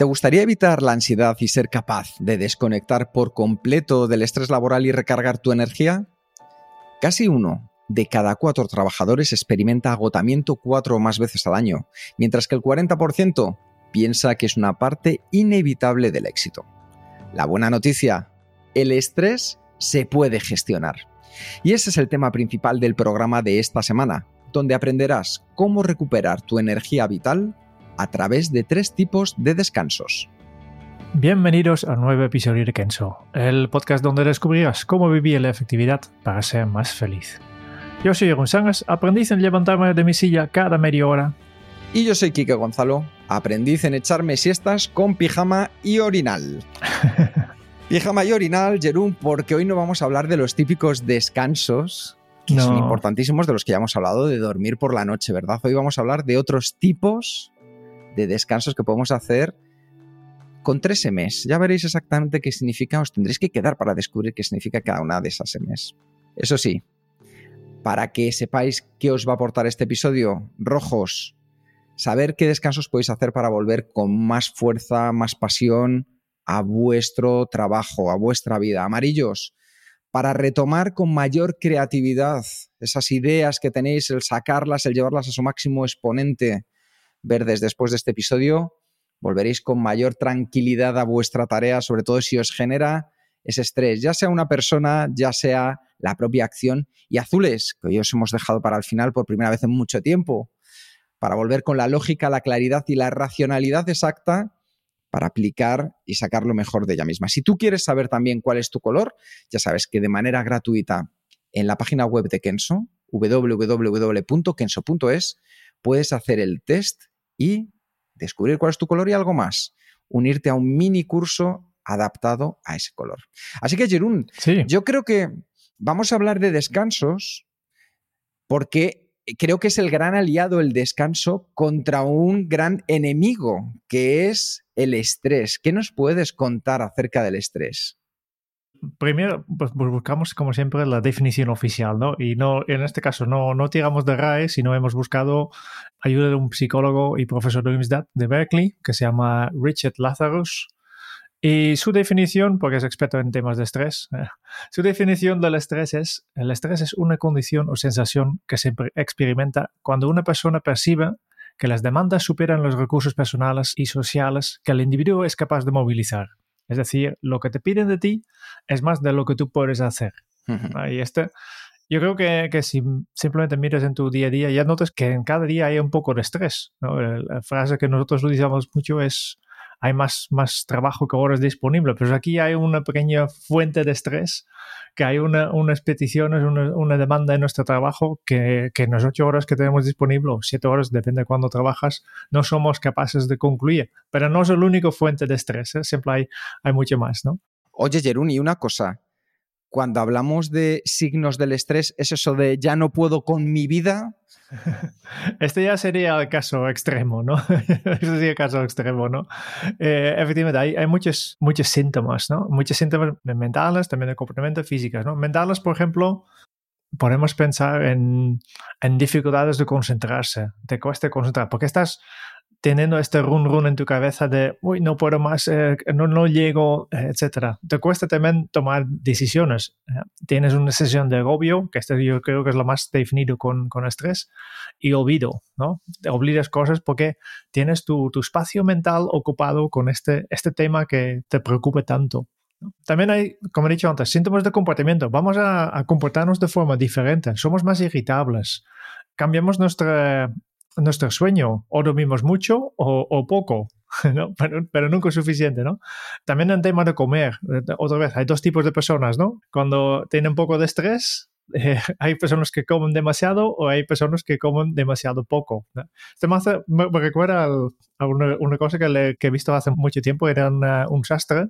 ¿Te gustaría evitar la ansiedad y ser capaz de desconectar por completo del estrés laboral y recargar tu energía? Casi uno de cada cuatro trabajadores experimenta agotamiento cuatro o más veces al año, mientras que el 40% piensa que es una parte inevitable del éxito. La buena noticia, el estrés se puede gestionar. Y ese es el tema principal del programa de esta semana, donde aprenderás cómo recuperar tu energía vital a través de tres tipos de descansos. Bienvenidos a un nuevo episodio de Kenso, el podcast donde descubrirás cómo vivir la efectividad para ser más feliz. Yo soy Jeroen Sangas, aprendiz en levantarme de mi silla cada media hora. Y yo soy Kike Gonzalo, aprendiz en echarme siestas con pijama y orinal. pijama y orinal, Jerún, porque hoy no vamos a hablar de los típicos descansos que son importantísimos de los que ya hemos hablado de dormir por la noche, ¿verdad? Hoy vamos a hablar de otros tipos de descansos que podemos hacer con tres EMES. Ya veréis exactamente qué significa, os tendréis que quedar para descubrir qué significa cada una de esas EMES. Eso sí, para que sepáis qué os va a aportar este episodio, rojos, saber qué descansos podéis hacer para volver con más fuerza, más pasión a vuestro trabajo, a vuestra vida. Amarillos, para retomar con mayor creatividad esas ideas que tenéis, el sacarlas, el llevarlas a su máximo exponente verdes después de este episodio, volveréis con mayor tranquilidad a vuestra tarea, sobre todo si os genera ese estrés, ya sea una persona, ya sea la propia acción, y azules, que hoy os hemos dejado para el final por primera vez en mucho tiempo, para volver con la lógica, la claridad y la racionalidad exacta para aplicar y sacar lo mejor de ella misma. Si tú quieres saber también cuál es tu color, ya sabes que de manera gratuita en la página web de Kenso, www.kenso.es, puedes hacer el test y descubrir cuál es tu color y algo más. Unirte a un mini curso adaptado a ese color. Así que, Jerún, yo creo que vamos a hablar de descansos porque creo que es el gran aliado el descanso contra un gran enemigo, que es el estrés. ¿Qué nos puedes contar acerca del estrés? Primero pues, pues, buscamos como siempre la definición oficial, ¿no? Y no, en este caso no, no tiramos de RAE, sino hemos buscado ayuda de un psicólogo y profesor de universidad de Berkeley que se llama Richard Lazarus. Y su definición, porque es experto en temas de estrés, su definición del estrés es, el estrés es una condición o sensación que se experimenta cuando una persona percibe que las demandas superan los recursos personales y sociales que el individuo es capaz de movilizar. Es decir, lo que te piden de ti es más de lo que tú puedes hacer. Y este, yo creo que, que, si simplemente miras en tu día a día, ya notas que en cada día hay un poco de estrés. La frase que nosotros utilizamos mucho es hay más, más trabajo que horas disponibles, pero aquí hay una pequeña fuente de estrés, que hay una, unas peticiones, una, una, demanda en nuestro trabajo que, que en las ocho horas que tenemos disponible, o siete horas, depende de cuándo trabajas, no somos capaces de concluir. Pero no es el único fuente de estrés, ¿eh? siempre hay, hay mucho más, ¿no? Oye, Jerún, y una cosa, cuando hablamos de signos del estrés, ¿es eso de ya no puedo con mi vida? Este ya sería el caso extremo, ¿no? este sería el caso extremo, ¿no? Eh, efectivamente, hay, hay, muchos, muchos síntomas, ¿no? Muchos síntomas mentales, también de comportamiento físicos, ¿no? Mentales, por ejemplo, podemos pensar en, en dificultades de concentrarse, te cuesta concentrar, porque estás teniendo este run run en tu cabeza de, uy, no puedo más, eh, no, no llego, etcétera. Te cuesta también tomar decisiones. Eh, tienes una sesión de agobio, que este yo creo que es lo más definido con, con estrés, y olvido, ¿no? Te olvidas cosas porque tienes tu, tu, espacio mental ocupado con este, este tema que te preocupe tanto. También hay, como he dicho antes, síntomas de comportamiento. Vamos a, a comportarnos de forma diferente. Somos más irritables cambiamos nuestra nuestro sueño, o dormimos mucho o, poco. ¿no? pero, nunca es suficiente, ¿no? También en tema de comer, otra vez, hay dos tipos de personas, ¿no? Cuando tienen un poco de estrés, eh, hay personas que comen demasiado o hay personas que comen demasiado poco. Esto me, recuerda a una, cosa que, he visto hace mucho tiempo, era un sastre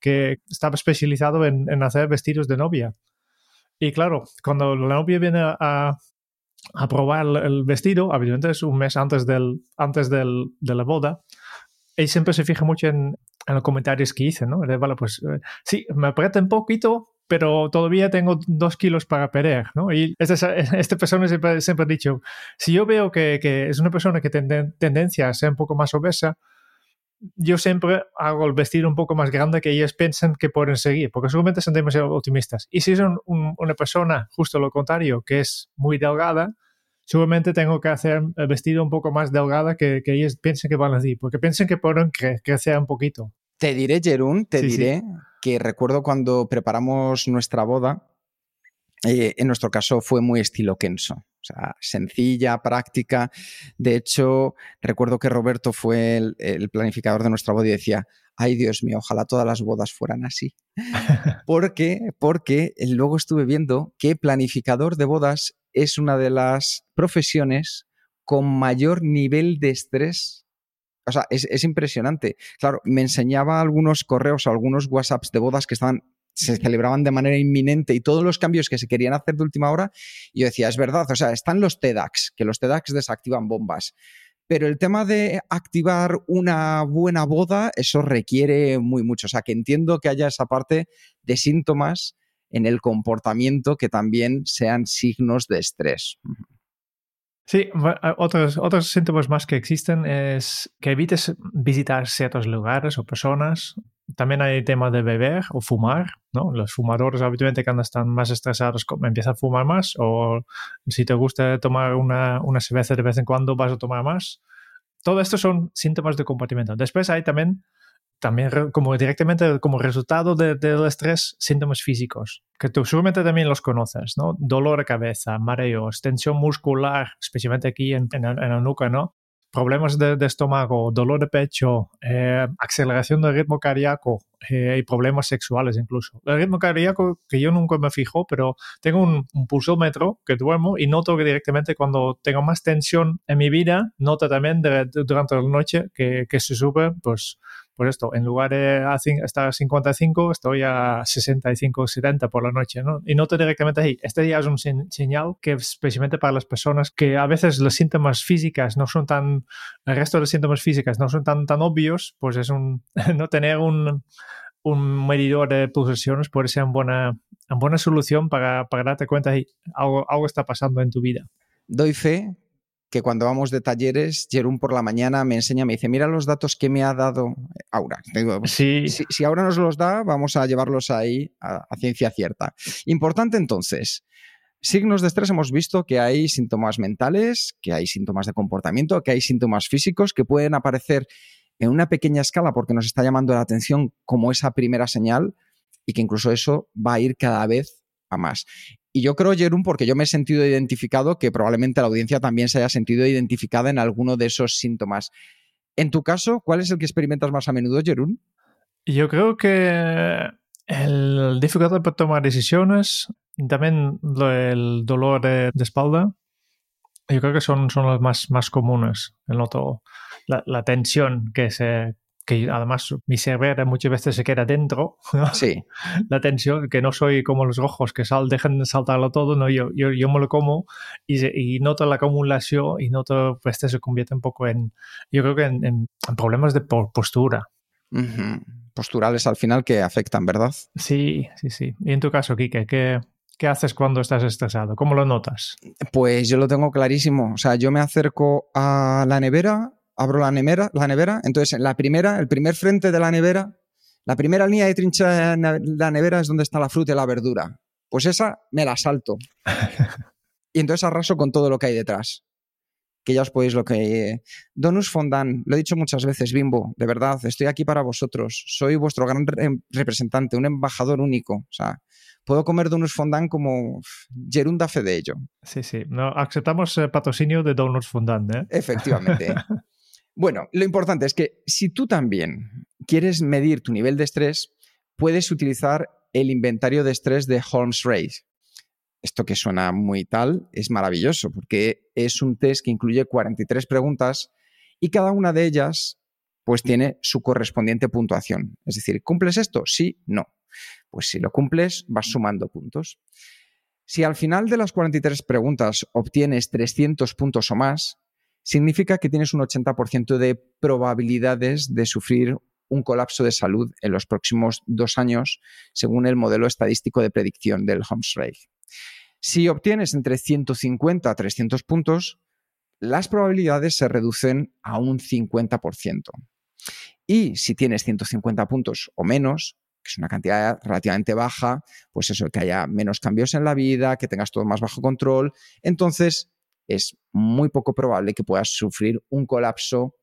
que estaba especializado en, en, hacer vestidos de novia. Y claro, cuando la novia viene a, a probar el vestido, habitualmente es un mes antes, del, antes del, de la boda, y siempre se fija mucho en, en los comentarios que hice, ¿no? De, vale, pues eh, sí, me aprieta un poquito, pero todavía tengo dos kilos para perder, ¿no? Y esta, esta persona siempre, siempre, ha dicho, si yo veo que, que es una persona que tiene tendencia a ser un poco más obesa, yo siempre hago el vestido un poco más grande que ellos piensan que pueden seguir, porque seguramente son demasiado optimistas. Y si es una persona, justo lo contrario, que es muy delgada, seguramente tengo que hacer el vestido un poco más delgada que, que ellos piensen que van a decir, porque piensan que pueden crecer un poquito. Te diré, Jerún, te diré que recuerdo cuando preparamos nuestra boda, eh, en nuestro caso fue muy estilo Kenso. O sea, sencilla, práctica. De hecho, recuerdo que Roberto fue el, planificador de nuestra boda y decía, ay Dios mío, ojalá todas las bodas fueran así. ¿Por qué? Porque luego estuve viendo que planificador de bodas es una de las profesiones con mayor nivel de estrés o sea, es, impresionante. Claro, me enseñaba algunos correos o algunos WhatsApps de bodas que estaban se celebraban de manera inminente y todos los cambios que se querían hacer de última hora, y yo decía, es verdad, o sea, están los TEDx, que los TEDx desactivan bombas, pero el tema de activar una buena boda, eso requiere muy mucho, o sea, que entiendo que haya esa parte de síntomas en el comportamiento que también sean signos de estrés. Sí, otros, síntomas más que existen es que evites visitar ciertos lugares o personas. También hay el tema de beber o fumar, ¿no? Los fumadores habitualmente cuando están más estresados empiezan a fumar más o si te gusta tomar una, una cerveza de vez en cuando vas a tomar más. Todo esto son síntomas de comportamiento. Después hay también también como directamente como resultado del estrés, síntomas físicos, que tú seguramente también los conoces, ¿no? Dolor de cabeza, mareos, tensión muscular, especialmente aquí en, en, la nuca, ¿no? Problemas de, estómago, dolor de pecho, eh, aceleración del ritmo cardíaco eh, y problemas sexuales incluso. El ritmo cardíaco que yo nunca me fijo, pero tengo un, pulsómetro que duermo y noto que directamente cuando tengo más tensión en mi vida, noto también durante la noche que, que se sube, pues pues esto, en lugar de estar a 55, estoy a 65, 70 por la noche, ¿no? Y noto directamente ahí, este ya es un señal que especialmente para las personas que a veces los síntomas físicas no son tan, el resto de los síntomas físicas no son tan, tan obvios, pues es un, no tener un, un medidor de pulsaciones puede ser una buena, una buena solución para, para darte cuenta de algo, algo está pasando en tu vida. Doy fe que cuando vamos de talleres, Jerón por la mañana me enseña, me dice, mira los datos que me ha dado Aura. Sí. Si, si Aura nos los da, vamos a llevarlos ahí a, ciencia cierta. Importante entonces, signos de estrés hemos visto que hay síntomas mentales, que hay síntomas de comportamiento, que hay síntomas físicos que pueden aparecer en una pequeña escala porque nos está llamando la atención como esa primera señal y que incluso eso va a ir cada vez a más. Y yo creo, Jerún, porque yo me he sentido identificado, que probablemente la audiencia también se haya sentido identificada en alguno de esos síntomas. En tu caso, ¿cuál es el que experimentas más a menudo, Jerún? Yo creo que el dificultad para tomar decisiones, también el dolor de, espalda, yo creo que son, son los más, más comunes. La, la tensión que se, que además mi cerebro muchas veces se queda dentro. Sí. la tensión, que no soy como los rojos que sal, dejan de saltarlo todo, no, yo, yo, yo me lo como y, y, noto la acumulación y noto, pues este se convierte un poco en, yo creo que en, problemas de postura. Posturales al final que afectan, ¿verdad? Sí, sí, sí. Y en tu caso, Kike, ¿qué, ¿Qué haces cuando estás estresado? ¿Cómo lo notas? Pues yo lo tengo clarísimo. O sea, yo me acerco a la nevera abro la nevera, la nevera, entonces en la primera, el primer frente de la nevera, la primera línea de trinchera de la nevera es donde está la fruta y la verdura. Pues esa me la salto. y entonces arraso con todo lo que hay detrás. Que ya os podéis lo que... Donus Fondant, lo he dicho muchas veces, Bimbo, de verdad, estoy aquí para vosotros. Soy vuestro gran representante, un embajador único. O sea, puedo comer Donuts Fondant como Gerunda fe de ello. Sí, sí. No, aceptamos patrocinio de Donuts Fondant. ¿eh? Efectivamente. Bueno, lo importante es que si tú también quieres medir tu nivel de estrés, puedes utilizar el inventario de estrés de Holmes Ray. Esto que suena muy tal es maravilloso porque es un test que incluye 43 preguntas y cada una de ellas pues tiene su correspondiente puntuación. Es decir, ¿cumples esto? Sí, no. Pues si lo cumples, vas sumando puntos. Si al final de las 43 preguntas obtienes 300 puntos o más, significa que tienes un 80% de probabilidades de sufrir un colapso de salud en los próximos dos años, según el modelo estadístico de predicción del Holmes Si obtienes entre 150 a 300 puntos, las probabilidades se reducen a un 50%. Y si tienes 150 puntos o menos, que es una cantidad relativamente baja, pues eso, que haya menos cambios en la vida, que tengas todo más bajo control, entonces es muy poco probable que puedas sufrir un colapso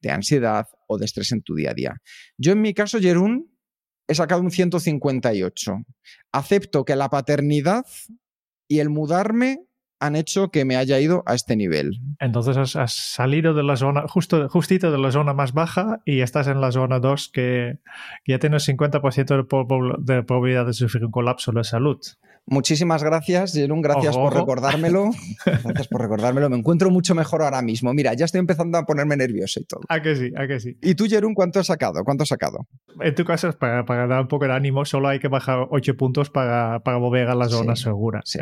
de ansiedad o de estrés en tu día a día. Yo en mi caso, Jerún, he sacado un 158. Acepto que la paternidad y el mudarme han hecho que me haya ido a este nivel. Entonces has, salido de la zona, justo, justito de la zona más baja y estás en la zona 2 que, ya tienes 50% de, de probabilidad de sufrir un colapso de salud. Muchísimas gracias, Jerón. Gracias por recordármelo. Gracias por recordármelo. Me encuentro mucho mejor ahora mismo. Mira, ya estoy empezando a ponerme nervioso y todo. ¿A que sí? ¿A que sí? ¿Y tú, Jerón, cuánto has sacado? ¿Cuánto has sacado? En tu caso, para, para dar un poco de ánimo, solo hay que bajar 8 puntos para, para volver a la zona segura. Sí.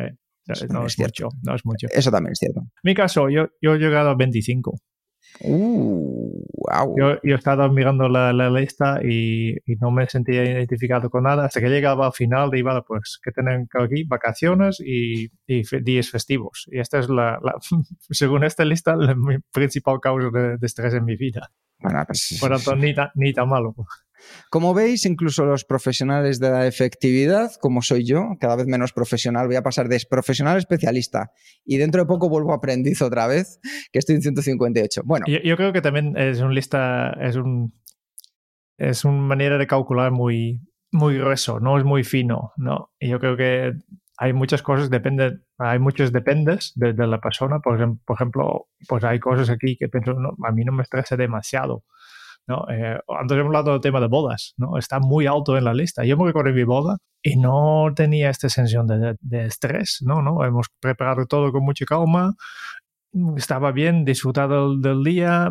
no, es mucho, no es mucho. Eso también es cierto. En mi caso, yo, yo he llegado a 25. Uh, wow. yo, yo, he estado mirando la, la lista y, y, no me sentía identificado con nada hasta que llegaba al final de iba pues que tienen aquí vacaciones y, y días festivos y esta es la, la según esta lista la principal causa de, de, estrés en mi vida. Bueno, pues, por tanto ni, ta, ni tan malo como veis, incluso los profesionales de la efectividad, como soy yo, cada vez menos profesional, voy a pasar de profesional a especialista. Y dentro de poco vuelvo a aprendiz otra vez, que estoy en 158. Bueno. Yo, creo que también es un lista, es un es una manera de calcular muy, muy grueso, no es muy fino, ¿no? Y yo creo que hay muchas cosas, depende, hay muchos dependes de, la persona. Por, por, ejemplo, pues hay cosas aquí que pienso, no, a mí no me estresa demasiado. ¿No? Eh, antes hemos hablado del tema de bodas, ¿no? Está muy alto en la lista. Yo me recuerdo mi boda y no tenía esta sensación de, de, estrés, ¿no? ¿no? Hemos preparado todo con mucha calma, estaba bien, disfrutado del, día,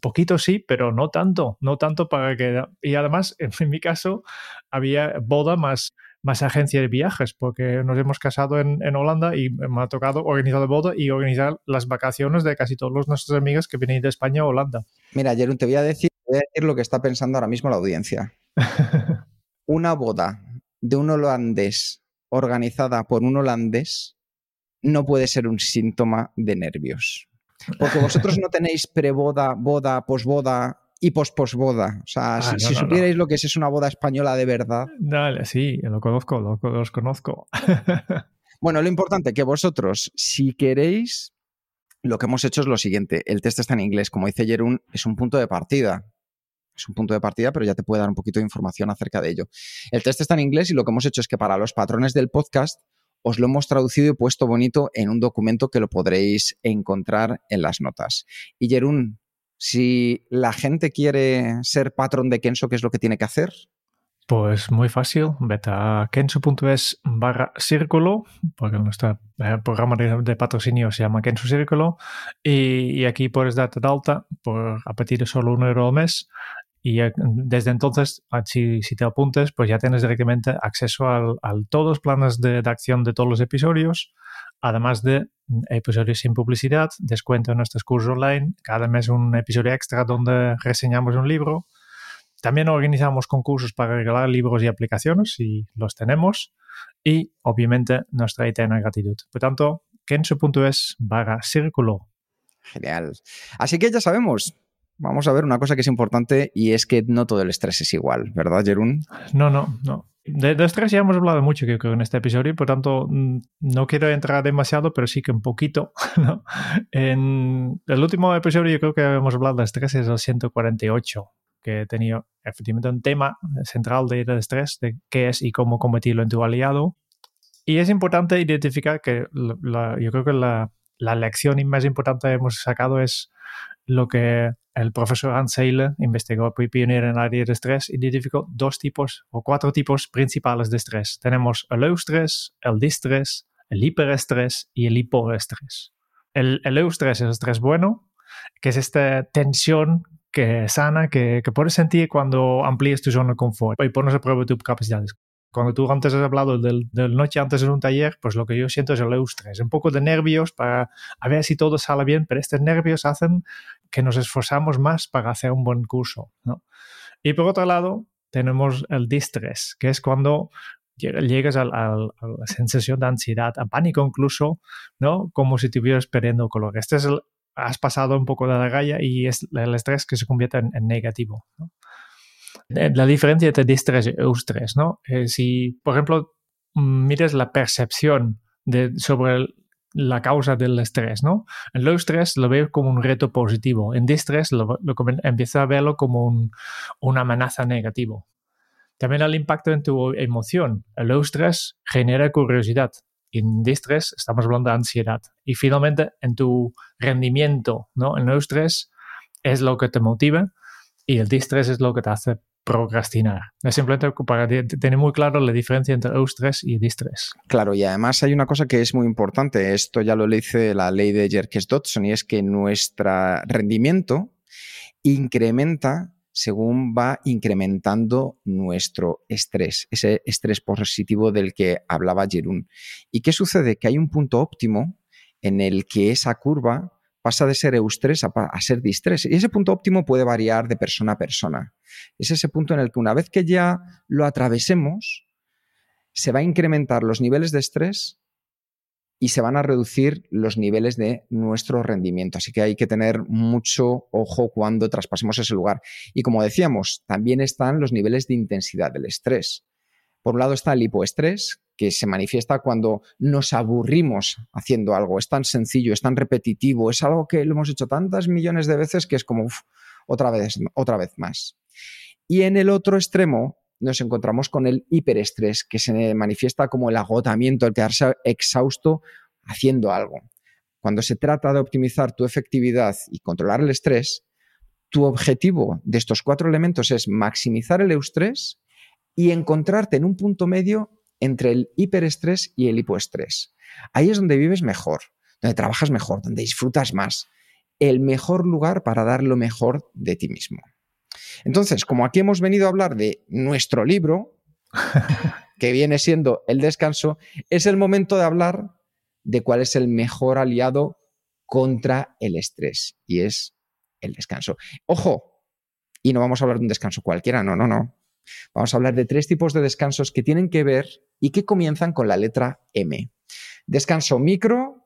poquito sí, pero no tanto, no tanto para que... Y además, en mi caso, había boda más más agencia de viajes, porque nos hemos casado en, en, Holanda y me ha tocado organizar la boda y organizar las vacaciones de casi todos nuestros amigos que vienen de España a Holanda. Mira, Jerón, te voy a decir voy a decir lo que está pensando ahora mismo la audiencia. Una boda de un holandés organizada por un holandés no puede ser un síntoma de nervios. Porque vosotros no tenéis preboda, boda, posboda y posposboda. O sea, Ah, si, no, si no, supierais lo que es, es una boda española de verdad. Dale, sí, lo conozco, lo, los conozco. Bueno, lo importante que vosotros, si queréis, lo que hemos hecho es lo siguiente. El test está en inglés, como dice Jerún, es un punto de partida. Es un punto de partida, pero ya te puede dar un poquito de información acerca de ello. El test está en inglés y lo que hemos hecho es que para los patrones del podcast os lo hemos traducido y puesto bonito en un documento que lo podréis encontrar en las notas. Y Jerún, si la gente quiere ser patrón de Kenso, ¿qué es lo que tiene que hacer? Pues muy fácil, vete a kenso.es barra círculo, porque nuestro eh, programa de, patrocinio se llama Kenso Círculo, y, y, aquí puedes darte de alta por, a partir de solo un euro al mes, y desde entonces, si, si, te apuntes, pues ya tienes directamente acceso a todos los planes de, de, acción de todos los episodios, además de episodios sin publicidad, descuento en nuestros cursos online, cada mes un episodio extra donde reseñamos un libro. También organizamos concursos para regalar libros y aplicaciones, si los tenemos, y obviamente nuestra eterna gratitud. Por tanto, kenso.es barra círculo. Genial. Así que ya sabemos, vamos a ver una cosa que es importante y es que no todo el estrés es igual, ¿verdad, Jerún? No, no, no. De, de, estrés ya hemos hablado mucho, creo, en este episodio, por tanto, no quiero entrar demasiado, pero sí que un poquito. ¿no? En el último episodio, yo creo que hemos hablado de estrés, es el 148, que tenido efectivamente un tema central de, de estrés, de qué es y cómo combatirlo en tu aliado. Y es importante identificar que la, yo creo que la, la lección más importante que hemos sacado es lo que el profesor Hans Seyle, investigador pionero en el área de estrés, identificó dos tipos o cuatro tipos principales de estrés. Tenemos el eustrés, el distrés, el hiperestrés y el hipoestrés. El, el eustrés es el estrés bueno, que es esta tensión que sana que, puedes sentir cuando amplíes tu zona de confort y pones a prueba tus capacidades. Cuando tú antes has hablado del, del, noche antes en un taller, pues lo que yo siento es el eustrés, un poco de nervios para a ver si todo sale bien, pero estos nervios hacen que nos esforzamos más para hacer un buen curso. ¿no? Y por otro lado, tenemos el distrés, que es cuando llegas a, la sensación de ansiedad, a pánico incluso, ¿no? Como si estuvieras perdiendo color. Este es el, has pasado un poco de la raya y es el estrés que se convierte en, en negativo. ¿no? Eh, la diferencia entre distrés y eustrés, ¿no? Eh, si, por ejemplo, mires la percepción de, sobre el, la causa del estrés, ¿no? En low stress lo veo como un reto positivo, en distress lo, lo empiezo a verlo como un, una amenaza negativo. También el impacto en tu emoción. El stress genera curiosidad. En distress estamos hablando de ansiedad. Y finalmente en tu rendimiento, ¿no? En low stress es lo que te motiva y el distress es lo que te hace procrastinar. Es simplemente para tener muy claro la diferencia entre eustrés y distrés. Claro, y además hay una cosa que es muy importante. Esto ya lo dice la ley de Jerkes-Dodson y es que nuestro rendimiento incrementa según va incrementando nuestro estrés, ese estrés positivo del que hablaba Jerún. ¿Y qué sucede? Que hay un punto óptimo en el que esa curva pasa de ser eustrés a, ser distrés. Y ese punto óptimo puede variar de persona a persona. Es ese punto en el que una vez que ya lo atravesemos, se va a incrementar los niveles de estrés y se van a reducir los niveles de nuestro rendimiento. Así que hay que tener mucho ojo cuando traspasemos ese lugar. Y como decíamos, también están los niveles de intensidad del estrés. Por un lado está el hipoestrés, que se manifiesta cuando nos aburrimos haciendo algo. Es tan sencillo, es tan repetitivo, es algo que lo hemos hecho tantas millones de veces que es como otra, vez, otra vez más. Y en el otro extremo nos encontramos con el hiperestrés, que se manifiesta como el agotamiento, el quedarse exhausto haciendo algo. Cuando se trata de optimizar tu efectividad y controlar el estrés, tu objetivo de estos cuatro elementos es maximizar el eustrés y encontrarte en un punto medio entre el hiperestrés y el hipoestrés. Ahí es donde vives mejor, donde trabajas mejor, donde disfrutas más. El mejor lugar para dar lo mejor de ti mismo. Entonces, como aquí hemos venido a hablar de nuestro libro, que viene siendo el descanso, es el momento de hablar de cuál es el mejor aliado contra el estrés, y es el descanso. Ojo, y no vamos a hablar de un descanso cualquiera, no, no, no. Vamos a hablar de tres tipos de descansos que tienen que ver y que comienzan con la letra M. Descanso micro,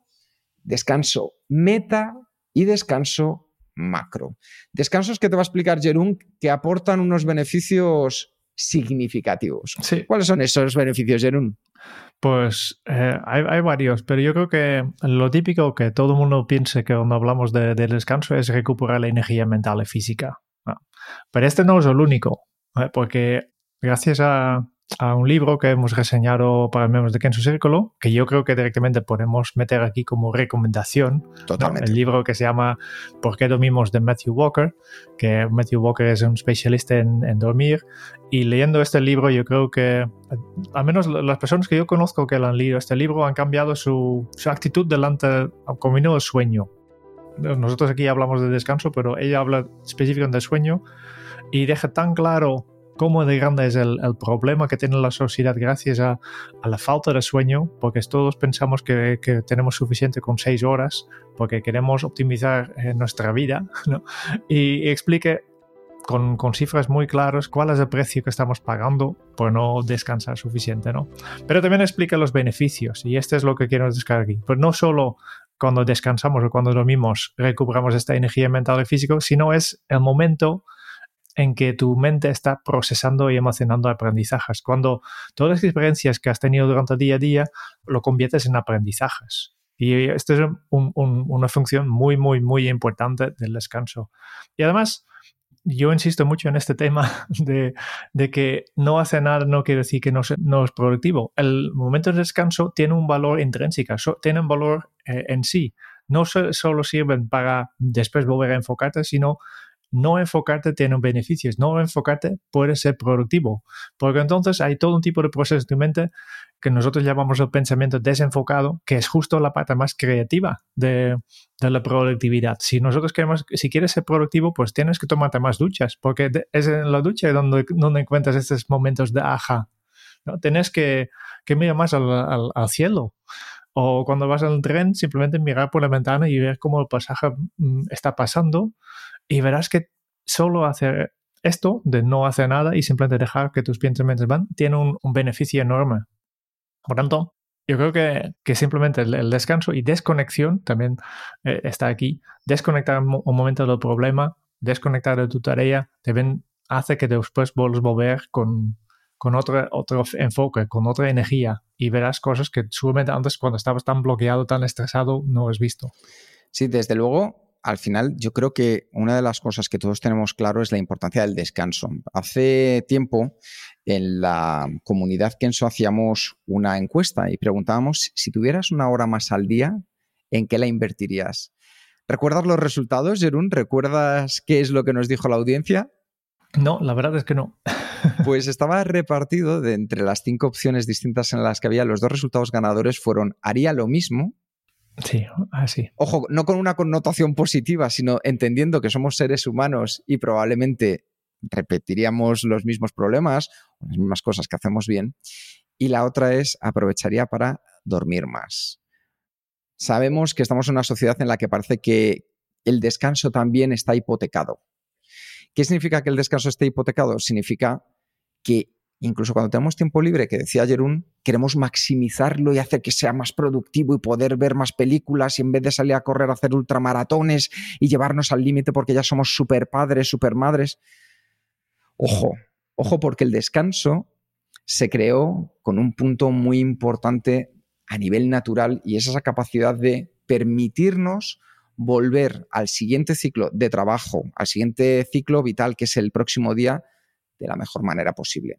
descanso meta y descanso macro. Descansos que te va a explicar Jerún que aportan unos beneficios significativos. Sí. ¿Cuáles son esos beneficios, Jerún? Pues eh, hay, hay, varios, pero yo creo que lo típico que todo el mundo piense que cuando hablamos de, de descanso es recuperar la energía mental y física. ¿no? Pero este no es el único. Porque gracias a, a, un libro que hemos reseñado para miembros de Kenzo Círculo, que yo creo que directamente podemos meter aquí como recomendación. Totalmente. ¿no? El libro que se llama ¿Por qué dormimos? de Matthew Walker, que Matthew Walker es un especialista en, en dormir. Y leyendo este libro, yo creo que, al menos las personas que yo conozco que han leído este libro, han cambiado su, su actitud delante, combinado el sueño. Nosotros aquí hablamos de descanso, pero ella habla específicamente del sueño y deja tan claro cómo de grande es el, problema que tiene la sociedad gracias a, la falta de sueño, porque todos pensamos que, tenemos suficiente con seis horas, porque queremos optimizar eh, nuestra vida, ¿no? y, explique con, cifras muy claras cuál es el precio que estamos pagando por no descansar suficiente, ¿no? Pero también explica los beneficios, y este es lo que quiero destacar aquí. Pues no solo cuando descansamos o cuando dormimos recuperamos esta energía mental y física, sino es el momento en que tu mente está procesando y emocionando aprendizajes. Cuando todas las experiencias que has tenido durante el día a día lo conviertes en aprendizajes. Y esto es un, un, una función muy, muy, muy importante del descanso. Y además, yo insisto mucho en este tema de, que no hace nada no quiere decir que no, es productivo. El momento de descanso tiene un valor intrínseco, tiene un valor eh, en sí no solo sirven para después volver a enfocarte, sino no enfocarte tiene beneficios, no enfocarte puede ser productivo, porque entonces hay todo un tipo de proceso en tu mente que nosotros llamamos el pensamiento desenfocado, que es justo la parte más creativa de, la productividad. Si nosotros queremos, si quieres ser productivo, pues tienes que tomarte más duchas, porque es en la ducha donde, donde encuentras estos momentos de aja. ¿no? Tienes que, que mirar más al, al, cielo. O cuando vas al tren, simplemente mirar por la ventana y ver cómo el pasaje mm, está pasando y verás que solo hacer esto de no hacer nada y simplemente dejar que tus pensamientos van, tiene un, beneficio enorme. Por tanto, yo creo que, que simplemente el, descanso y desconexión también eh, está aquí. Desconectar un momento del problema, desconectar de tu tarea, también hace que después vuelvas a volver con, con otro, otro enfoque, con otra energía y verás cosas que seguramente antes cuando estabas tan bloqueado, tan estresado, no has visto. Sí, desde luego, al final yo creo que una de las cosas que todos tenemos claro es la importancia del descanso. Hace tiempo en la comunidad Kenso hacíamos una encuesta y preguntábamos si tuvieras una hora más al día, ¿en qué la invertirías? ¿Recuerdas los resultados, Jerún? ¿Recuerdas qué es lo que nos dijo la audiencia? No, la verdad es que no. Pues estaba repartido de entre las cinco opciones distintas en las que había, los dos resultados ganadores fueron haría lo mismo, Sí, así. Ojo, no con una connotación positiva, sino entendiendo que somos seres humanos y probablemente repetiríamos los mismos problemas las mismas cosas que hacemos bien. Y la otra es aprovecharía para dormir más. Sabemos que estamos en una sociedad en la que parece que el descanso también está hipotecado. ¿Qué significa que el descanso esté hipotecado? Significa que incluso cuando tenemos tiempo libre, que decía Jerún, queremos maximizarlo y hacer que sea más productivo y poder ver más películas y en vez de salir a correr a hacer ultramaratones y llevarnos al límite porque ya somos super padres, super madres. Ojo, ojo porque el descanso se creó con un punto muy importante a nivel natural y es esa capacidad de permitirnos volver al siguiente ciclo de trabajo, al siguiente ciclo vital que es el próximo día, de la mejor manera posible.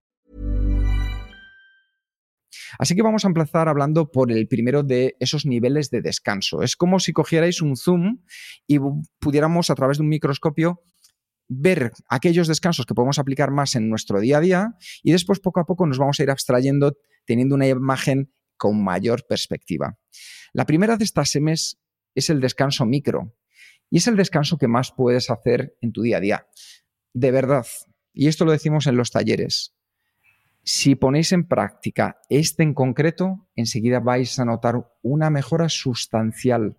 Así que vamos a empezar hablando por el primero de esos niveles de descanso. Es como si cogierais un zoom y pudiéramos a través de un microscopio ver aquellos descansos que podemos aplicar más en nuestro día a día y después poco a poco nos vamos a ir abstrayendo teniendo una imagen con mayor perspectiva. La primera de estas semes es el descanso micro y es el descanso que más puedes hacer en tu día a día. De verdad, y esto lo decimos en los talleres, si ponéis en práctica este en concreto, enseguida vais a notar una mejora sustancial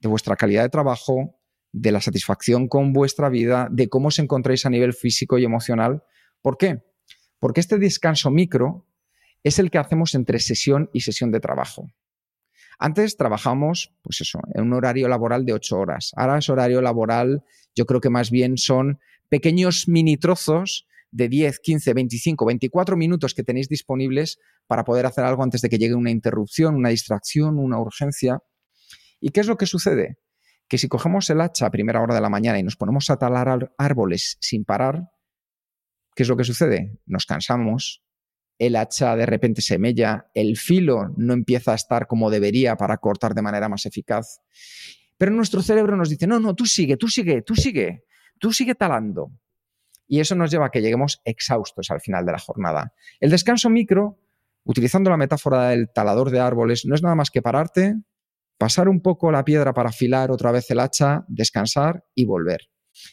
de vuestra calidad de trabajo, de la satisfacción con vuestra vida, de cómo os encontráis a nivel físico y emocional. ¿Por qué? Porque este descanso micro es el que hacemos entre sesión y sesión de trabajo. Antes trabajamos, pues eso, en un horario laboral de ocho horas. Ahora es horario laboral, yo creo que más bien son pequeños mini trozos de 10, 15, 25, 24 minutos que tenéis disponibles para poder hacer algo antes de que llegue una interrupción, una distracción, una urgencia. ¿Y qué es lo que sucede? que si cogemos el hacha a primera hora de la mañana y nos ponemos a talar árboles sin parar, ¿qué es lo que sucede? Nos cansamos, el hacha de repente se mella, el filo no empieza a estar como debería para cortar de manera más eficaz. Pero nuestro cerebro nos dice, no, no, tú sigue, tú sigue, tú sigue, tú sigue talando. Y eso nos lleva a que lleguemos exhaustos al final de la jornada. El descanso micro utilizando la metáfora del talador de árboles, no es nada más que pararte, pasar un poco la piedra para afilar otra vez el hacha, descansar y volver.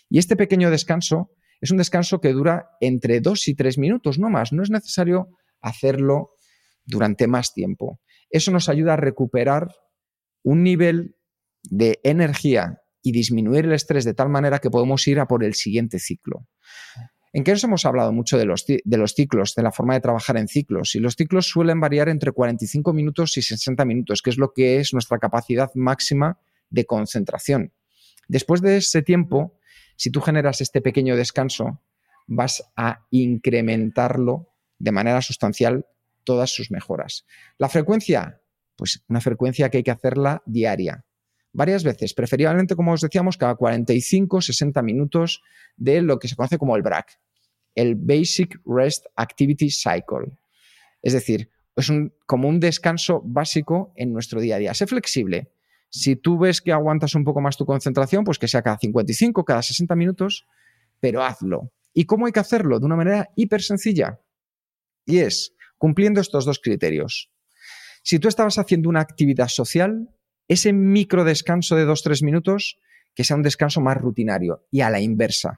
Y este pequeño descanso es un descanso que dura entre dos y tres minutos, no más. No es necesario hacerlo durante más tiempo. Eso nos ayuda a recuperar un nivel de energía y disminuir el estrés de tal manera que podemos ir a por el siguiente ciclo. En nos hemos hablado mucho de los, de los, ciclos, de la forma de trabajar en ciclos, y los ciclos suelen variar entre 45 minutos y 60 minutos, que es lo que es nuestra capacidad máxima de concentración. Después de ese tiempo, si tú generas este pequeño descanso, vas a incrementarlo de manera sustancial todas sus mejoras. La frecuencia, pues una frecuencia que hay que hacerla diaria varias veces, preferiblemente, como os decíamos, cada 45, 60 minutos de lo que se conoce como el BRAC, el Basic Rest Activity Cycle. Es decir, es un, como un descanso básico en nuestro día a día. Sé flexible. Si tú ves que aguantas un poco más tu concentración, pues que sea cada 55, cada 60 minutos, pero hazlo. ¿Y cómo hay que hacerlo? De una manera hiper sencilla. Y es cumpliendo estos dos criterios. Si tú estabas haciendo una actividad social, ese micro descanso de dos, tres minutos, que sea un descanso más rutinario y a la inversa.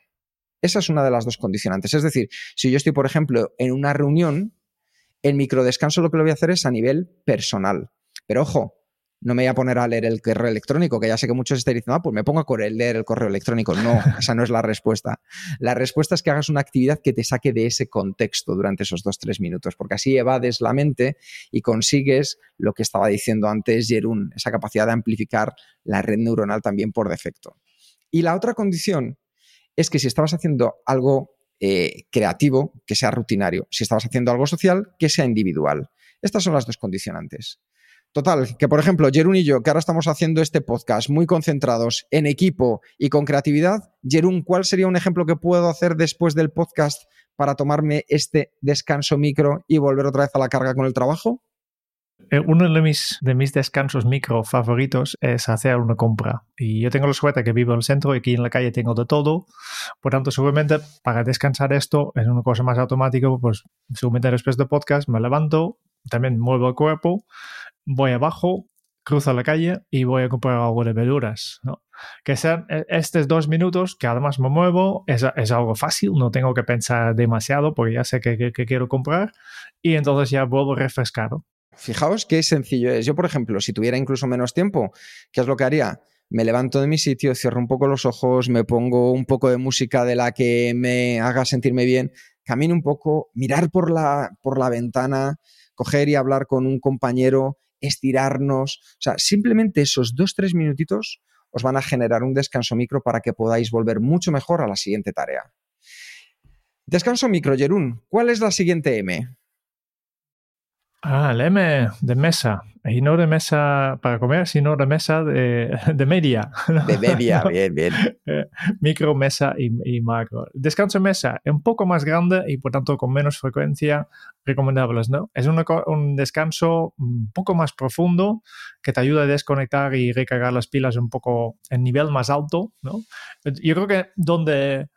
Esa es una de las dos condicionantes. Es decir, si yo estoy, por ejemplo, en una reunión, el micro descanso lo que lo voy a hacer es a nivel personal. Pero ojo, no me voy a poner a leer el correo electrónico, que ya sé que muchos están diciendo, ah, pues me pongo a leer el correo electrónico. No, esa no es la respuesta. La respuesta es que hagas una actividad que te saque de ese contexto durante esos dos, tres minutos, porque así evades la mente y consigues lo que estaba diciendo antes Jerún, esa capacidad de amplificar la red neuronal también por defecto. Y la otra condición es que si estabas haciendo algo eh, creativo, que sea rutinario. Si estabas haciendo algo social, que sea individual. Estas son las dos condicionantes. Total, que por ejemplo, Jerún y yo, que ahora estamos haciendo este podcast muy concentrados en equipo y con creatividad, Jerún, ¿cuál sería un ejemplo que puedo hacer después del podcast para tomarme este descanso micro y volver otra vez a la carga con el trabajo? Eh, uno de mis, de mis descansos micro favoritos es hacer una compra. Y yo tengo la suerte que vivo en el centro y aquí en la calle tengo de todo. Por tanto, seguramente para descansar esto es una cosa más automática. Pues seguramente después del podcast me levanto, también muevo el cuerpo voy abajo, cruzo la calle y voy a comprar algo de verduras. ¿no? Que sean e, estos dos minutos que además me muevo, es, es, algo fácil, no tengo que pensar demasiado porque ya sé que, quiero comprar y entonces ya vuelvo refrescado. Fijaos qué sencillo es. Yo, por ejemplo, si tuviera incluso menos tiempo, ¿qué es lo que haría? Me levanto de mi sitio, cierro un poco los ojos, me pongo un poco de música de la que me haga sentirme bien, camino un poco, mirar por la, por la ventana, coger y hablar con un compañero estirarnos. O sea, simplemente esos dos, tres minutitos os van a generar un descanso micro para que podáis volver mucho mejor a la siguiente tarea. Descanso micro, Jerún. ¿Cuál es la siguiente M? Ah, el M de mesa. Y no de mesa para comer, sino de mesa de, media. De media, bien, bien. Micro, mesa y, macro. Descanso mesa un poco más grande y por tanto con menos frecuencia recomendables, ¿no? Es un descanso un poco más profundo que te ayuda a desconectar y recargar las pilas un poco en nivel más alto, ¿no? Yo creo que donde,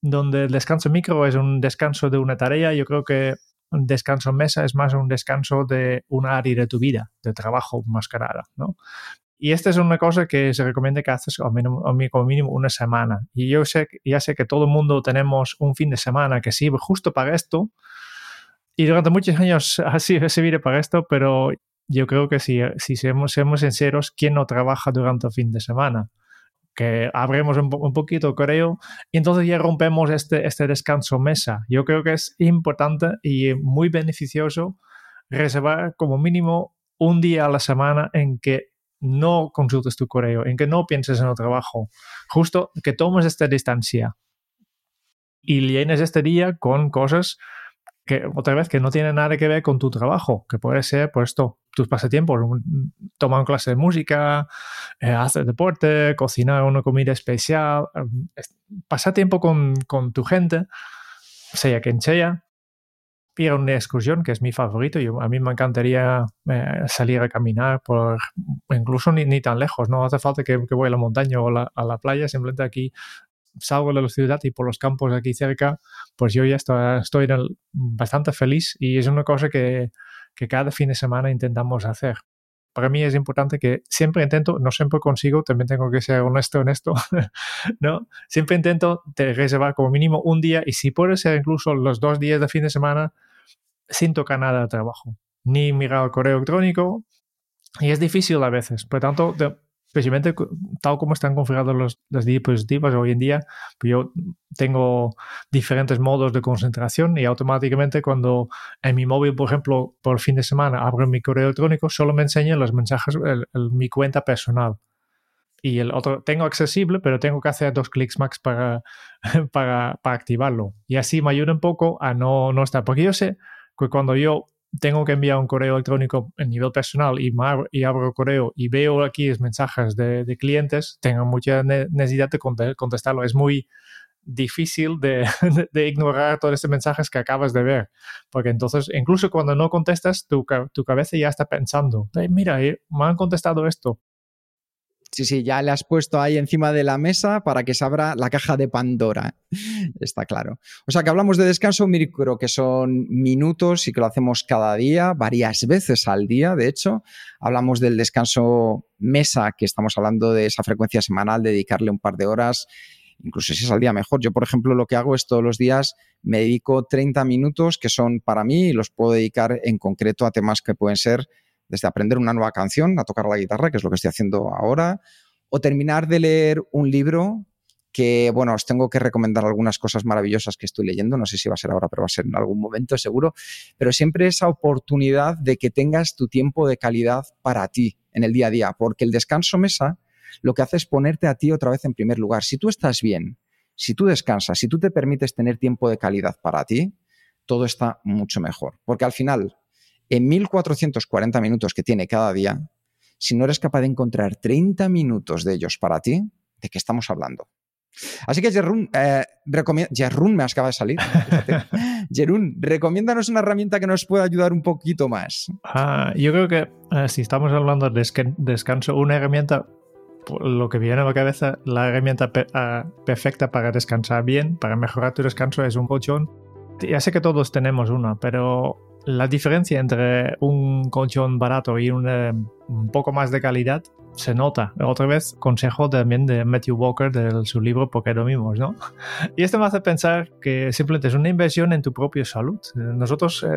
donde el descanso micro es un descanso de una tarea, yo creo que un descanso en mesa es más un descanso de un área de tu vida, de trabajo mascarada, ¿no? Y esta es una cosa que se recomienda que haces como mínimo, una semana. Y yo sé, ya sé que todo el mundo tenemos un fin de semana que sirve justo para esto. Y durante muchos años así sirve para esto, pero yo creo que si, si seamos, seamos sinceros, ¿quién no trabaja durante el fin de semana? Que abremos un, poquito, creo, y entonces ya rompemos este, este descanso mesa. Yo creo que es importante y muy beneficioso reservar como mínimo un día a la semana en que no consultes tu correo, en que no pienses en el trabajo, justo que tomes esta distancia y llenes este día con cosas que otra vez que no tiene nada que ver con tu trabajo, que puede ser pues esto, tus pasatiempos, tomar clase de música, eh, hacer deporte, cocinar una comida especial, eh, pasar tiempo con, tu gente, sea quien sea, ir a una excursión, que es mi favorito. Yo, a mí me encantaría eh, salir a caminar por incluso ni, ni, tan lejos. No hace falta que, que voy a la montaña o a la playa, simplemente aquí salgo de la ciudad y por los campos aquí cerca, pues yo ya estoy, bastante feliz y es una cosa que, que cada fin de semana intentamos hacer. Para mí es importante que siempre intento, no siempre consigo, también tengo que ser honesto en esto, ¿no? Siempre intento reservar como mínimo un día y si puede ser incluso los dos días de fin de semana sin tocar nada de trabajo, ni mirar el correo electrónico. Y es difícil a veces, por tanto, especialmente tal como están configurados los, las dispositivos hoy en día, pues yo tengo diferentes modos de concentración y automáticamente cuando en mi móvil, por ejemplo, por fin de semana abro mi correo electrónico, solo me enseña los mensajes, mi cuenta personal. Y el otro tengo accesible, pero tengo que hacer dos clics max para, para, para activarlo. Y así me ayuda un poco a no, no estar. Porque yo sé que cuando yo tengo que enviar un correo electrónico a nivel personal y, y abro correo y veo aquí mensajes de, clientes, tengo mucha necesidad de contestarlo. Es muy difícil de, ignorar todos estos mensajes que acabas de ver, porque entonces incluso cuando no contestas, tu, tu cabeza ya está pensando, mira, eh, me han contestado esto, Sí, sí, ya le has puesto ahí encima de la mesa para que se abra la caja de Pandora. Está claro. O sea que hablamos de descanso micro, que son minutos y que lo hacemos cada día, varias veces al día, de hecho. Hablamos del descanso mesa, que estamos hablando de esa frecuencia semanal, dedicarle un par de horas, incluso si es al día mejor. Yo, por ejemplo, lo que hago es todos los días me dedico 30 minutos que son para mí y los puedo dedicar en concreto a temas que pueden ser desde aprender una nueva canción a tocar la guitarra, que es lo que estoy haciendo ahora, o terminar de leer un libro que, bueno, os tengo que recomendar algunas cosas maravillosas que estoy leyendo, no sé si va a ser ahora, pero va a ser en algún momento seguro, pero siempre esa oportunidad de que tengas tu tiempo de calidad para ti en el día a día, porque el descanso mesa lo que hace es ponerte a ti otra vez en primer lugar. Si tú estás bien, si tú descansas, si tú te permites tener tiempo de calidad para ti, todo está mucho mejor, porque al final en 1440 minutos que tiene cada día, si no eres capaz de encontrar 30 minutos de ellos para ti, ¿de qué estamos hablando? Así que, Jerún, eh, Jerún me acaba de salir. Jerún, recomiéndanos una herramienta que nos pueda ayudar un poquito más. Ah, yo creo que eh, si estamos hablando de descanso, una herramienta, lo que viene a la cabeza, la herramienta ah, perfecta para descansar bien, para mejorar tu descanso, es un colchón. Ya sé que todos tenemos una, pero la diferencia entre un colchón barato y un, un poco más de calidad se nota. Otra vez, consejo también de Matthew Walker de su libro Porque dormimos, ¿no? Y esto me hace pensar que simplemente es una inversión en tu propia salud. Nosotros eh,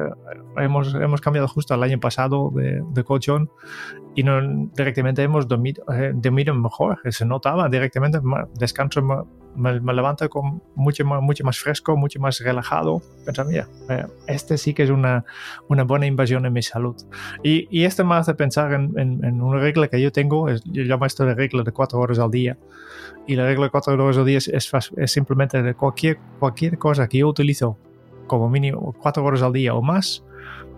hemos, hemos cambiado justo el año pasado de, de colchón y no, directamente hemos dormido, eh, dormido mejor. Se notaba directamente, descanso me, me levanto con mucho mucho más fresco, mucho más relajado. Pensaba, mira, eh, este sí que es una, una buena inversión en mi salud. Y, y esto me hace pensar en, en, una regla que yo tengo, es, yo llamo esto de regla de cuatro horas al día. Y la regla de cuatro horas al día es, es, simplemente de cualquier, cualquier cosa que yo utilizo como mínimo cuatro horas al día o más,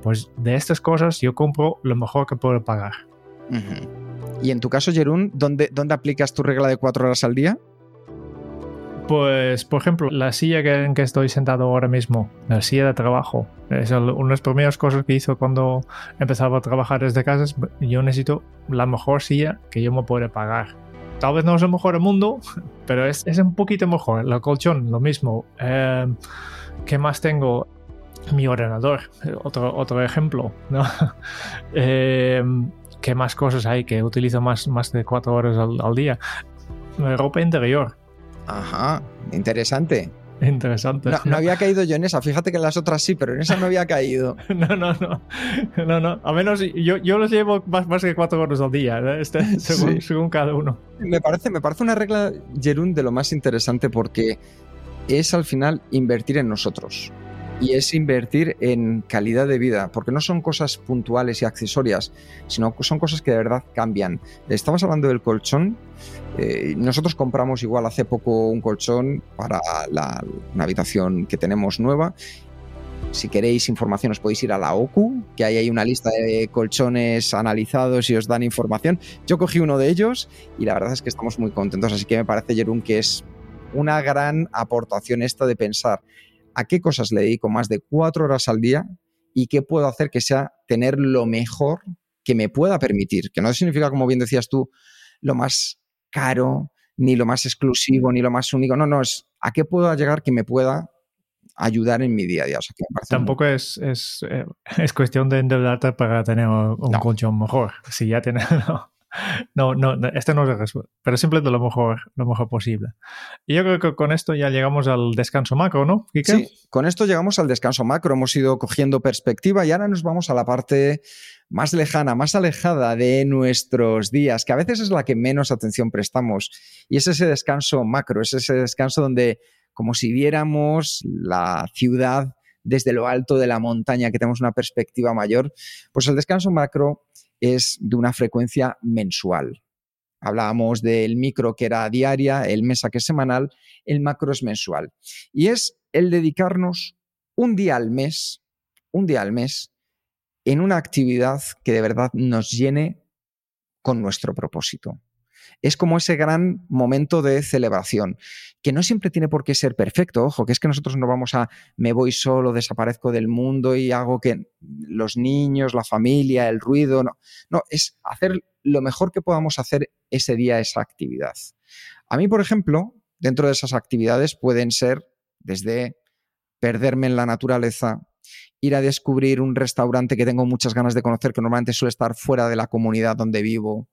pues de estas cosas yo compro lo mejor que puedo pagar. Y en tu caso, Jerún, ¿dónde, ¿dónde aplicas tu regla de cuatro horas al día? Pues, por ejemplo, la silla en que estoy sentado ahora mismo, la silla de trabajo, es una de las primeras cosas que hizo cuando empezaba a trabajar desde casa. yo necesito la mejor silla que yo me pueda pagar. Tal vez no es el mejor del mundo, pero es, es un poquito mejor. El colchón, lo mismo. Eh, ¿Qué más tengo? Mi ordenador, otro, otro ejemplo. ¿no? eh, ¿Qué más cosas hay que utilizo más, más de cuatro horas al, día? ropa interior Ajá, interesante. Interesante. No, había caído yo en esa, fíjate que en las otras sí, pero en esa no había caído. no, no, no. No, no. A menos yo, yo los llevo más, más que cuatro horas al día, ¿eh? este, según, según, cada uno. Me parece, me parece una regla, Jerún, de lo más interesante porque es al final invertir en nosotros y es invertir en calidad de vida, porque no son cosas puntuales y accesorias, sino son cosas que de verdad cambian. Estabas hablando del colchón. Eh, nosotros compramos igual hace poco un colchón para la, una habitación que tenemos nueva. Si queréis información os podéis ir a la OCU, que ahí hay una lista de colchones analizados y os dan información. Yo cogí uno de ellos y la verdad es que estamos muy contentos, así que me parece, Jerún, que es una gran aportación esta de pensar a qué cosas le dedico más de cuatro horas al día y qué puedo hacer que sea tener lo mejor que me pueda permitir. Que no significa, como bien decías tú, lo más caro, ni lo más exclusivo, ni lo más único. No, no, es a qué puedo llegar que me pueda ayudar en mi día a día. Tampoco es, es, eh, es, cuestión de endeudarte para tener un colchón mejor. Si ya tienes... No, no, este no es el pero simplemente lo mejor, lo mejor posible. Y yo creo que con esto ya llegamos al descanso macro, ¿no? Sí, con esto llegamos al descanso macro. Hemos ido cogiendo perspectiva y ahora nos vamos a la parte más lejana, más alejada de nuestros días, que a veces es la que menos atención prestamos. Y es ese descanso macro, es ese descanso donde, como si viéramos la ciudad desde lo alto de la montaña, que tenemos una perspectiva mayor, pues el descanso macro es de una frecuencia mensual. Hablábamos del micro que era diaria, el mesa que es semanal, el macro es mensual. Y es el dedicarnos un día al mes, un día al mes, en una actividad que de verdad nos llene con nuestro propósito es como ese gran momento de celebración, que no siempre tiene por qué ser perfecto, ojo, que es que nosotros no vamos a me voy solo, desaparezco del mundo y hago que los niños, la familia, el ruido, no, no, es hacer lo mejor que podamos hacer ese día, esa actividad. A mí, por ejemplo, dentro de esas actividades pueden ser desde perderme en la naturaleza, ir a descubrir un restaurante que tengo muchas ganas de conocer, que normalmente suele estar fuera de la comunidad donde vivo,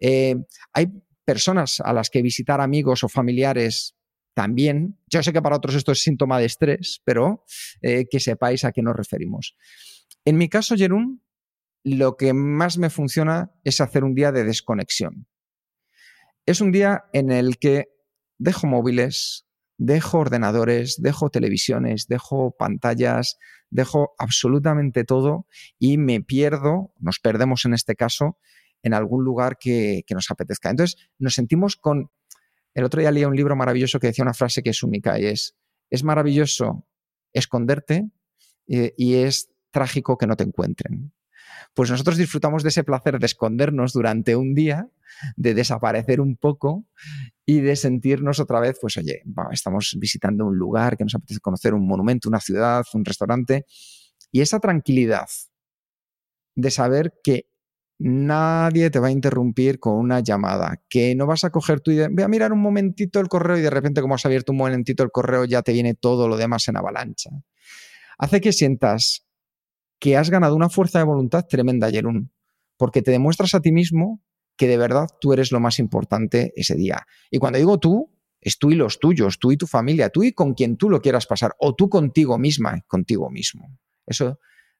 eh, hay personas a las que visitar amigos o familiares también. Yo sé que para otros esto es síntoma de estrés, pero eh, que sepáis a qué nos referimos. En mi caso, Jerún, lo que más me funciona es hacer un día de desconexión. Es un día en el que dejo móviles, dejo ordenadores, dejo televisiones, dejo pantallas, dejo absolutamente todo y me pierdo, nos perdemos en este caso, en algún lugar que, nos apetezca. Entonces, nos sentimos con... El otro día leía un libro maravilloso que decía una frase que es única y es, es maravilloso esconderte eh, y es trágico que no te encuentren. Pues nosotros disfrutamos de ese placer de escondernos durante un día, de desaparecer un poco y de sentirnos otra vez, pues oye, estamos visitando un lugar que nos apetece conocer, un monumento, una ciudad, un restaurante. Y esa tranquilidad de saber que nadie te va a interrumpir con una llamada, que no vas a coger tu idea, voy a mirar un momentito el correo y de repente como has abierto un momentito el correo ya te viene todo lo demás en avalancha. Hace que sientas que has ganado una fuerza de voluntad tremenda, Jerún, porque te demuestras a ti mismo que de verdad tú eres lo más importante ese día. Y cuando digo tú, es tú y los tuyos, tú y tu familia, tú y con quien tú lo quieras pasar, o tú contigo misma, contigo mismo. Eso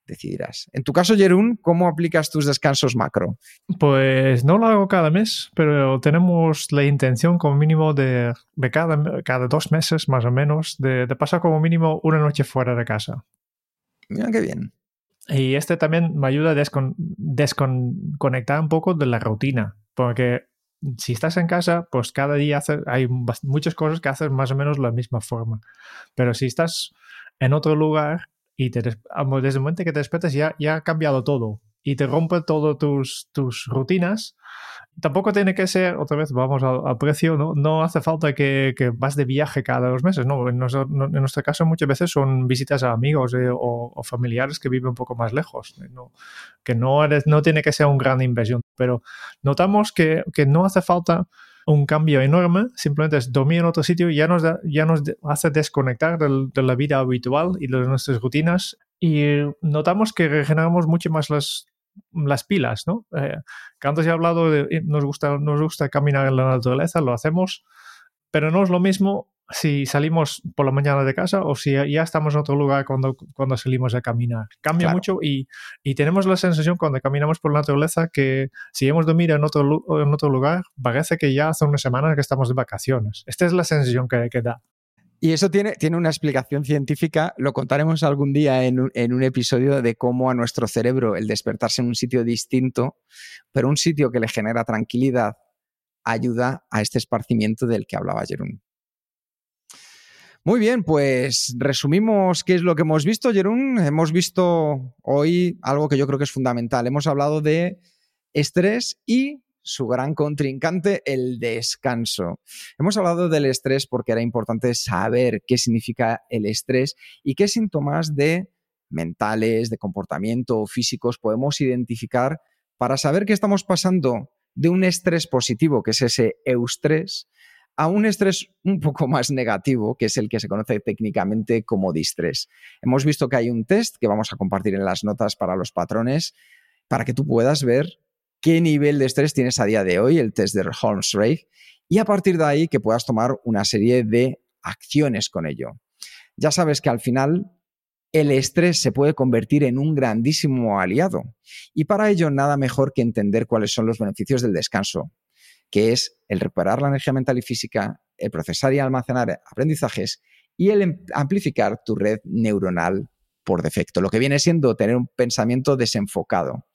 decidirás. En tu caso, Jerún, ¿cómo aplicas tus descansos macro? Pues no lo hago cada mes, pero tenemos la intención como mínimo de, cada, cada, dos meses más o menos de, pasar como mínimo una noche fuera de casa. Mira qué bien. Y este también me ayuda a desconectar un poco de la rutina, porque si estás en casa, pues cada día hay muchas cosas que haces más o menos de la misma forma. Pero si estás en otro lugar, y te, desde el momento que te despiertas ya, ya ha cambiado todo y te rompe todas tus, tus rutinas. Tampoco tiene que ser, otra vez vamos al, precio, ¿no? no hace falta que, que, vas de viaje cada dos meses, ¿no? En nuestro, en nuestro caso muchas veces son visitas a amigos eh, o, familiares que viven un poco más lejos, ¿eh? ¿no? que no, eres, no tiene que ser una gran inversión, pero notamos que, que no hace falta un cambio enorme, simplemente es dormir en otro sitio, ya nos, ya nos hace desconectar de la vida habitual y de nuestras rutinas y notamos que regeneramos mucho más las, las pilas, ¿no? Eh, que antes he hablado de, nos gusta, nos gusta caminar en la naturaleza, lo hacemos, pero no es lo mismo si salimos por la mañana de casa o si ya estamos en otro lugar cuando, cuando salimos a caminar. Cambia mucho y, y, tenemos la sensación cuando caminamos por la naturaleza que si hemos dormido en otro, en otro lugar, parece que ya hace una semana que estamos de vacaciones. Esta es la sensación que, que da. Y eso tiene, tiene, una explicación científica, lo contaremos algún día en un, en un, episodio de cómo a nuestro cerebro el despertarse en un sitio distinto, pero un sitio que le genera tranquilidad, ayuda a este esparcimiento del que hablaba Jerón. Muy bien, pues resumimos qué es lo que hemos visto, Jerún. Hemos visto hoy algo que yo creo que es fundamental. Hemos hablado de estrés y su gran contrincante, el descanso. Hemos hablado del estrés porque era importante saber qué significa el estrés y qué síntomas de mentales, de comportamiento físicos podemos identificar para saber que estamos pasando de un estrés positivo, que es ese eustrés, a un estrés un poco más negativo, que es el que se conoce técnicamente como distrés. Hemos visto que hay un test que vamos a compartir en las notas para los patrones para que tú puedas ver qué nivel de estrés tienes a día de hoy, el test de Holmes-Rahe, y a partir de ahí que puedas tomar una serie de acciones con ello. Ya sabes que al final el estrés se puede convertir en un grandísimo aliado y para ello nada mejor que entender cuáles son los beneficios del descanso, que es el recuperar la energía mental y física, el procesar y almacenar aprendizajes y el em, amplificar tu red neuronal por defecto, lo que viene siendo tener un pensamiento desenfocado.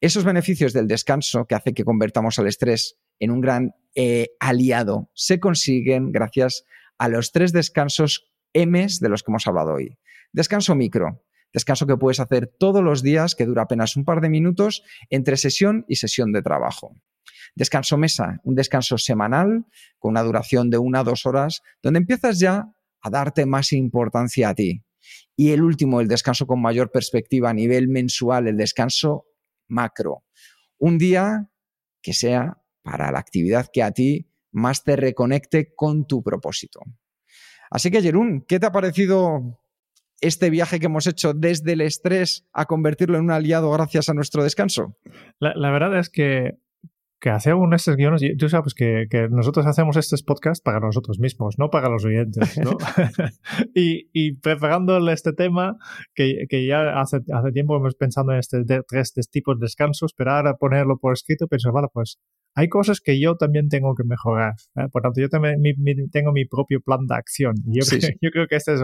Esos beneficios del descanso que hace que convertamos al estrés en un gran eh, aliado se consiguen gracias a los tres descansos M's de los que hemos hablado hoy. Descanso micro, descanso que puedes hacer todos los días que dura apenas un par de minutos entre sesión y sesión de trabajo. Descanso mesa, un descanso semanal con una duración de una a dos horas, donde empiezas ya a darte más importancia a ti. Y el último, el descanso con mayor perspectiva a nivel mensual, el descanso macro. Un día que sea para la actividad que a ti más te reconecte con tu propósito. Así que, Jerún, ¿qué te ha parecido este viaje que hemos hecho desde el estrés a convertirlo en un aliado gracias a nuestro descanso? La, verdad es que, que hacemos estos guiones, tú sabes que, nosotros hacemos estos podcasts para nosotros mismos, no para los oyentes. ¿no? y, y, preparándole este tema, que, ya hace, hace tiempo hemos pensado en este tres tipos de descansos, pero ahora ponerlo por escrito, pienso, vale, pues hay cosas que yo también tengo que mejorar. ¿eh? Por tanto, yo también tengo mi propio plan de acción. Yo, creo, yo creo que este es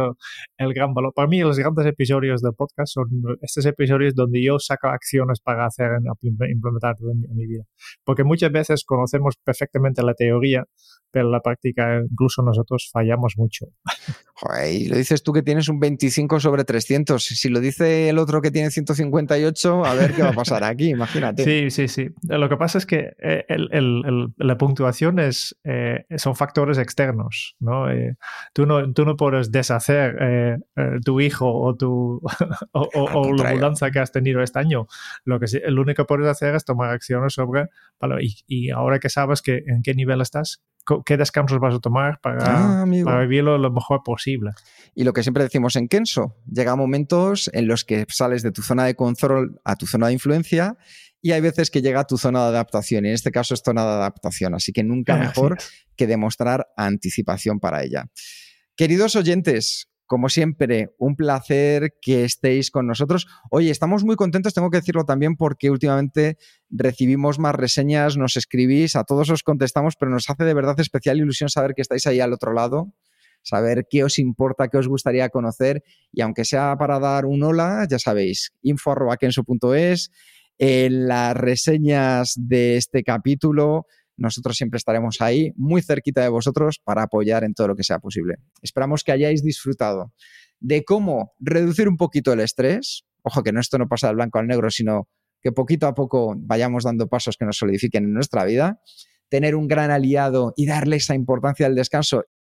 el, gran valor. Para mí, los grandes episodios del podcast son estos episodios donde yo saco acciones para hacer, implementar en mi vida. Porque muchas veces conocemos perfectamente la teoría, pero en la práctica incluso nosotros fallamos mucho. y lo dices tú que tienes un 25 sobre 300. Si lo dice el otro que tiene 158, a ver qué va a pasar aquí, imagínate. Sí, sí, sí. Lo que pasa es que eh, la puntuación es, eh, son factores externos. ¿no? Eh, tú, no, tú no puedes deshacer tu hijo o, tu, o, la mudanza que has tenido este año. Lo, que, lo único que puedes hacer es tomar acciones sobre, y, y ahora que sabes que, en qué nivel estás, qué descansos vas a tomar para, ah, vivirlo lo mejor posible. Y lo que siempre decimos en Kenso, llega momentos en los que sales de tu zona de control a tu zona de influencia y hay veces que llega a tu zona de adaptación. Y en este caso es zona de adaptación, así que nunca mejor que demostrar anticipación para ella. Queridos oyentes, como siempre, un placer que estéis con nosotros. Oye, estamos muy contentos, tengo que decirlo también, porque últimamente recibimos más reseñas, nos escribís, a todos os contestamos, pero nos hace de verdad especial ilusión saber que estáis ahí al otro lado, saber qué os importa, qué os gustaría conocer, y aunque sea para dar un hola, ya sabéis, info.kenso.es, en las reseñas de este capítulo, nosotros siempre estaremos ahí, muy cerquita de vosotros, para apoyar en todo lo que sea posible. Esperamos que hayáis disfrutado de cómo reducir un poquito el estrés. Ojo, que no esto no pasa del blanco al negro, sino que poquito a poco vayamos dando pasos que nos solidifiquen en nuestra vida, tener un gran aliado y darle esa importancia al descanso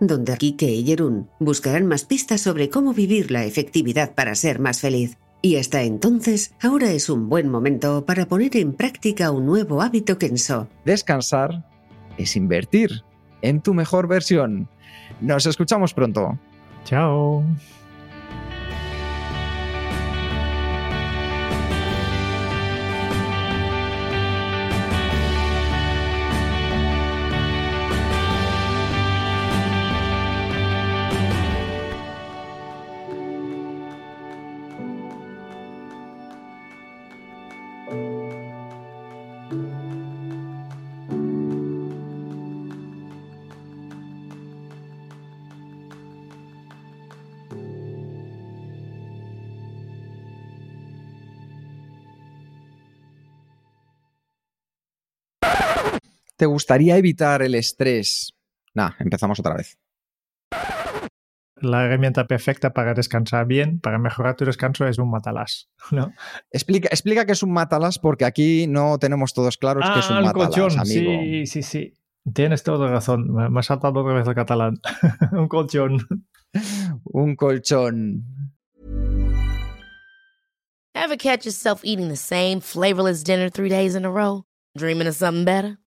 donde Kike y Jerún buscarán más pistas sobre cómo vivir la efectividad para ser más feliz. Y hasta entonces, ahora es un buen momento para poner en práctica un nuevo hábito Kenso. Descansar es invertir en tu mejor versión. Nos escuchamos pronto. Chao. ¿Te gustaría evitar el estrés? Nah, empezamos otra vez. la herramienta perfecta para descansar bien, para mejorar tu descanso es un matalas, ¿no? Explica, explica qué es un matalas porque aquí no tenemos todos claros qué es un Ah, el matalas, colchón, amigo. sí, sí, sí. Tienes toda razón, me me ha saltado otra vez el catalán. un colchón. Un colchón. Ever catch yourself eating the same flavorless dinner three days in a row? Dreaming of something better?